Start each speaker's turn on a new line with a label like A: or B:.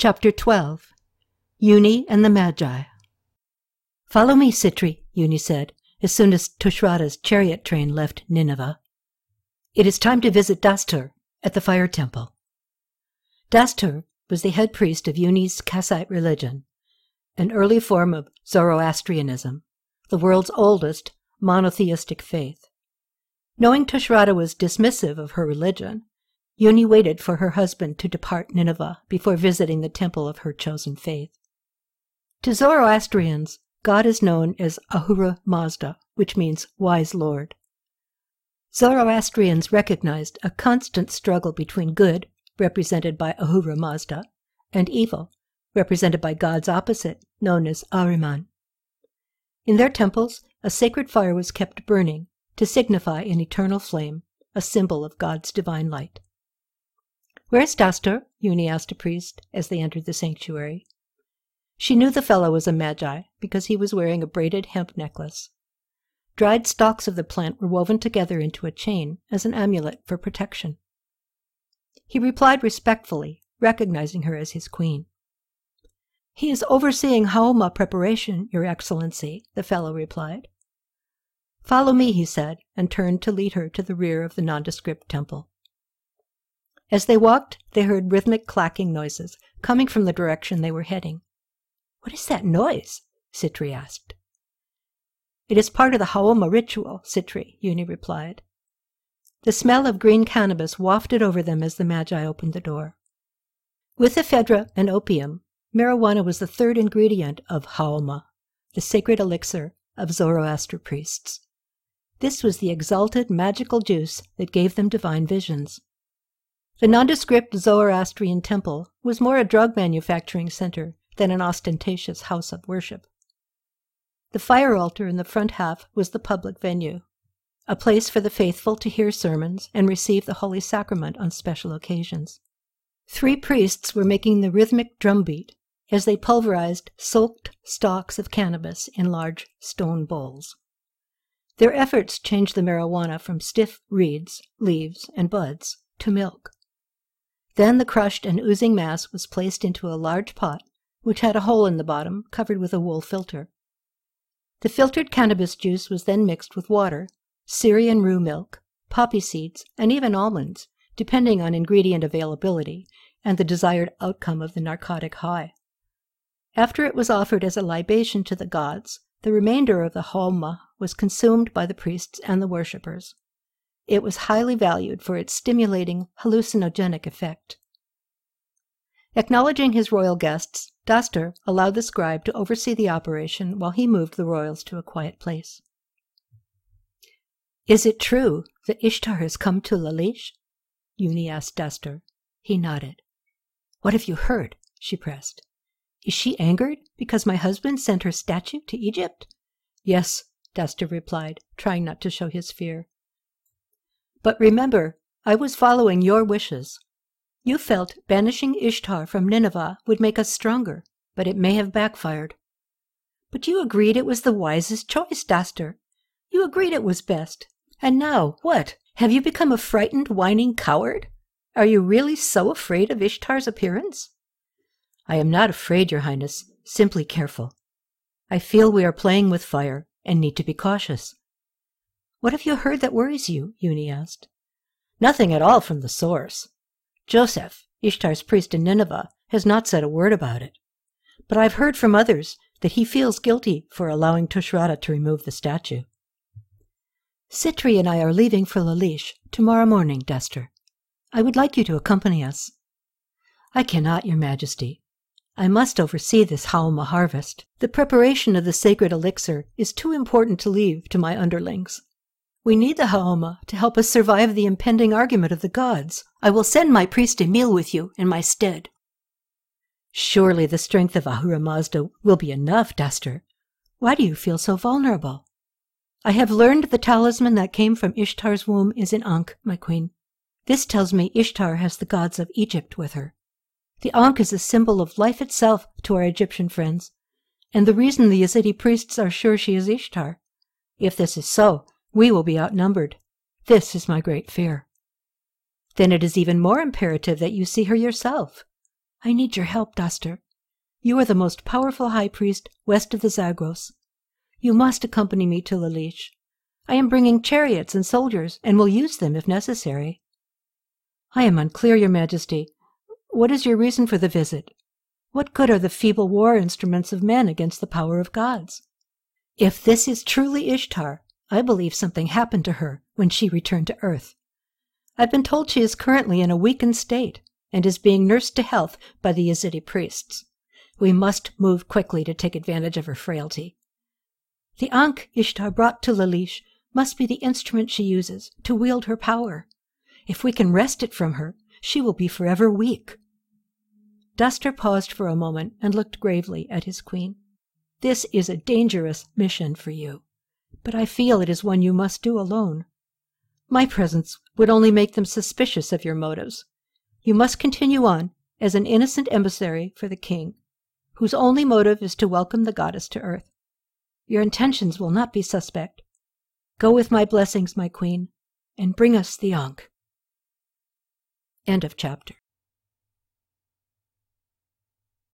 A: Chapter 12 Yuni and the Magi Follow me, Sitri, Yuni said, as soon as Tushratta's chariot train left Nineveh. It is time to visit Dastur at the fire temple. Dastur was the head priest of Yuni's Kassite religion, an early form of Zoroastrianism, the world's oldest monotheistic faith. Knowing Tushratta was dismissive of her religion, Yuni waited for her husband to depart Nineveh before visiting the temple of her chosen faith. To Zoroastrians, God is known as Ahura Mazda, which means wise Lord. Zoroastrians recognized a constant struggle between good, represented by Ahura Mazda, and evil, represented by God's opposite, known as Ahriman. In their temples, a sacred fire was kept burning to signify an eternal flame, a symbol of God's divine light. Where's Dastur? Yuni asked a priest as they entered the sanctuary. She knew the fellow was a magi because he was wearing a braided hemp necklace. Dried stalks of the plant were woven together into a chain as an amulet for protection. He replied respectfully, recognizing her as his queen. He is overseeing Haoma preparation, Your Excellency, the fellow replied. Follow me, he said, and turned to lead her to the rear of the nondescript temple. As they walked, they heard rhythmic clacking noises coming from the direction they were heading. What is that noise? Sitri asked. It is part of the Haoma ritual, Sitri, Yuni replied. The smell of green cannabis wafted over them as the Magi opened the door. With ephedra and opium, marijuana was the third ingredient of Haoma, the sacred elixir of Zoroaster priests. This was the exalted magical juice that gave them divine visions. The nondescript Zoroastrian temple was more a drug manufacturing center than an ostentatious house of worship. The fire altar in the front half was the public venue, a place for the faithful to hear sermons and receive the Holy Sacrament on special occasions. Three priests were making the rhythmic drumbeat as they pulverized soaked stalks of cannabis in large stone bowls. Their efforts changed the marijuana from stiff reeds, leaves, and buds to milk. Then the crushed and oozing mass was placed into a large pot, which had a hole in the bottom covered with a wool filter. The filtered cannabis juice was then mixed with water, Syrian rue milk, poppy seeds, and even almonds, depending on ingredient availability and the desired outcome of the narcotic high. After it was offered as a libation to the gods, the remainder of the haoma was consumed by the priests and the worshippers. It was highly valued for its stimulating hallucinogenic effect. Acknowledging his royal guests, Dastur allowed the scribe to oversee the operation while he moved the royals to a quiet place. Is it true that Ishtar has come to Lalish? Yuni asked Dastur. He nodded. What have you heard? she pressed. Is she angered because my husband sent her statue to Egypt? Yes, Dastur replied, trying not to show his fear. But remember, I was following your wishes. You felt banishing Ishtar from Nineveh would make us stronger, but it may have backfired. But you agreed it was the wisest choice, Dastur. You agreed it was best. And now, what? Have you become a frightened, whining coward? Are you really so afraid of Ishtar's appearance? I am not afraid, Your Highness, simply careful. I feel we are playing with fire and need to be cautious. What have you heard that worries you? Yuni asked. Nothing at all from the source. Josef, Ishtar's priest in Nineveh, has not said a word about it. But I've heard from others that he feels guilty for allowing Tushratta to remove the statue. Sitri and I are leaving for Lalish tomorrow morning, Dastur. I would like you to accompany us. I cannot, Your Majesty. I must oversee this Haoma harvest. The preparation of the sacred elixir is too important to leave to my underlings. We need the Haoma to help us survive the impending argument of the gods. I will send my priest Emil with you in my stead. Surely the strength of Ahura Mazda will be enough, Dastur. Why do you feel so vulnerable? I have learned the talisman that came from Ishtar's womb is in Ankh, my queen. This tells me Ishtar has the gods of Egypt with her. The Ankh is a symbol of life itself to our Egyptian friends, and the reason the Yezidi priests are sure she is Ishtar. If this is so, we will be outnumbered. This is my great fear. Then it is even more imperative that you see her yourself. I need your help, Dastur. You are the most powerful high priest west of the Zagros. You must accompany me to Lalish. I am bringing chariots and soldiers, and will use them if necessary. I am unclear, your majesty. What is your reason for the visit? What good are the feeble war instruments of men against the power of gods? If this is truly Ishtar, I believe something happened to her when she returned to Earth. I've been told she is currently in a weakened state and is being nursed to health by the Yezidi priests. We must move quickly to take advantage of her frailty. The Ankh Ishtar brought to Lalish must be the instrument she uses to wield her power. If we can wrest it from her, she will be forever weak. Dastur paused for a moment and looked gravely at his queen. This is a dangerous mission for you, but I feel it is one you must do alone. My presence would only make them suspicious of your motives. You must continue on as an innocent emissary for the king, whose only motive is to welcome the goddess to earth. Your intentions will not be suspect. Go with my blessings, my queen, and bring us the Ankh. End of chapter.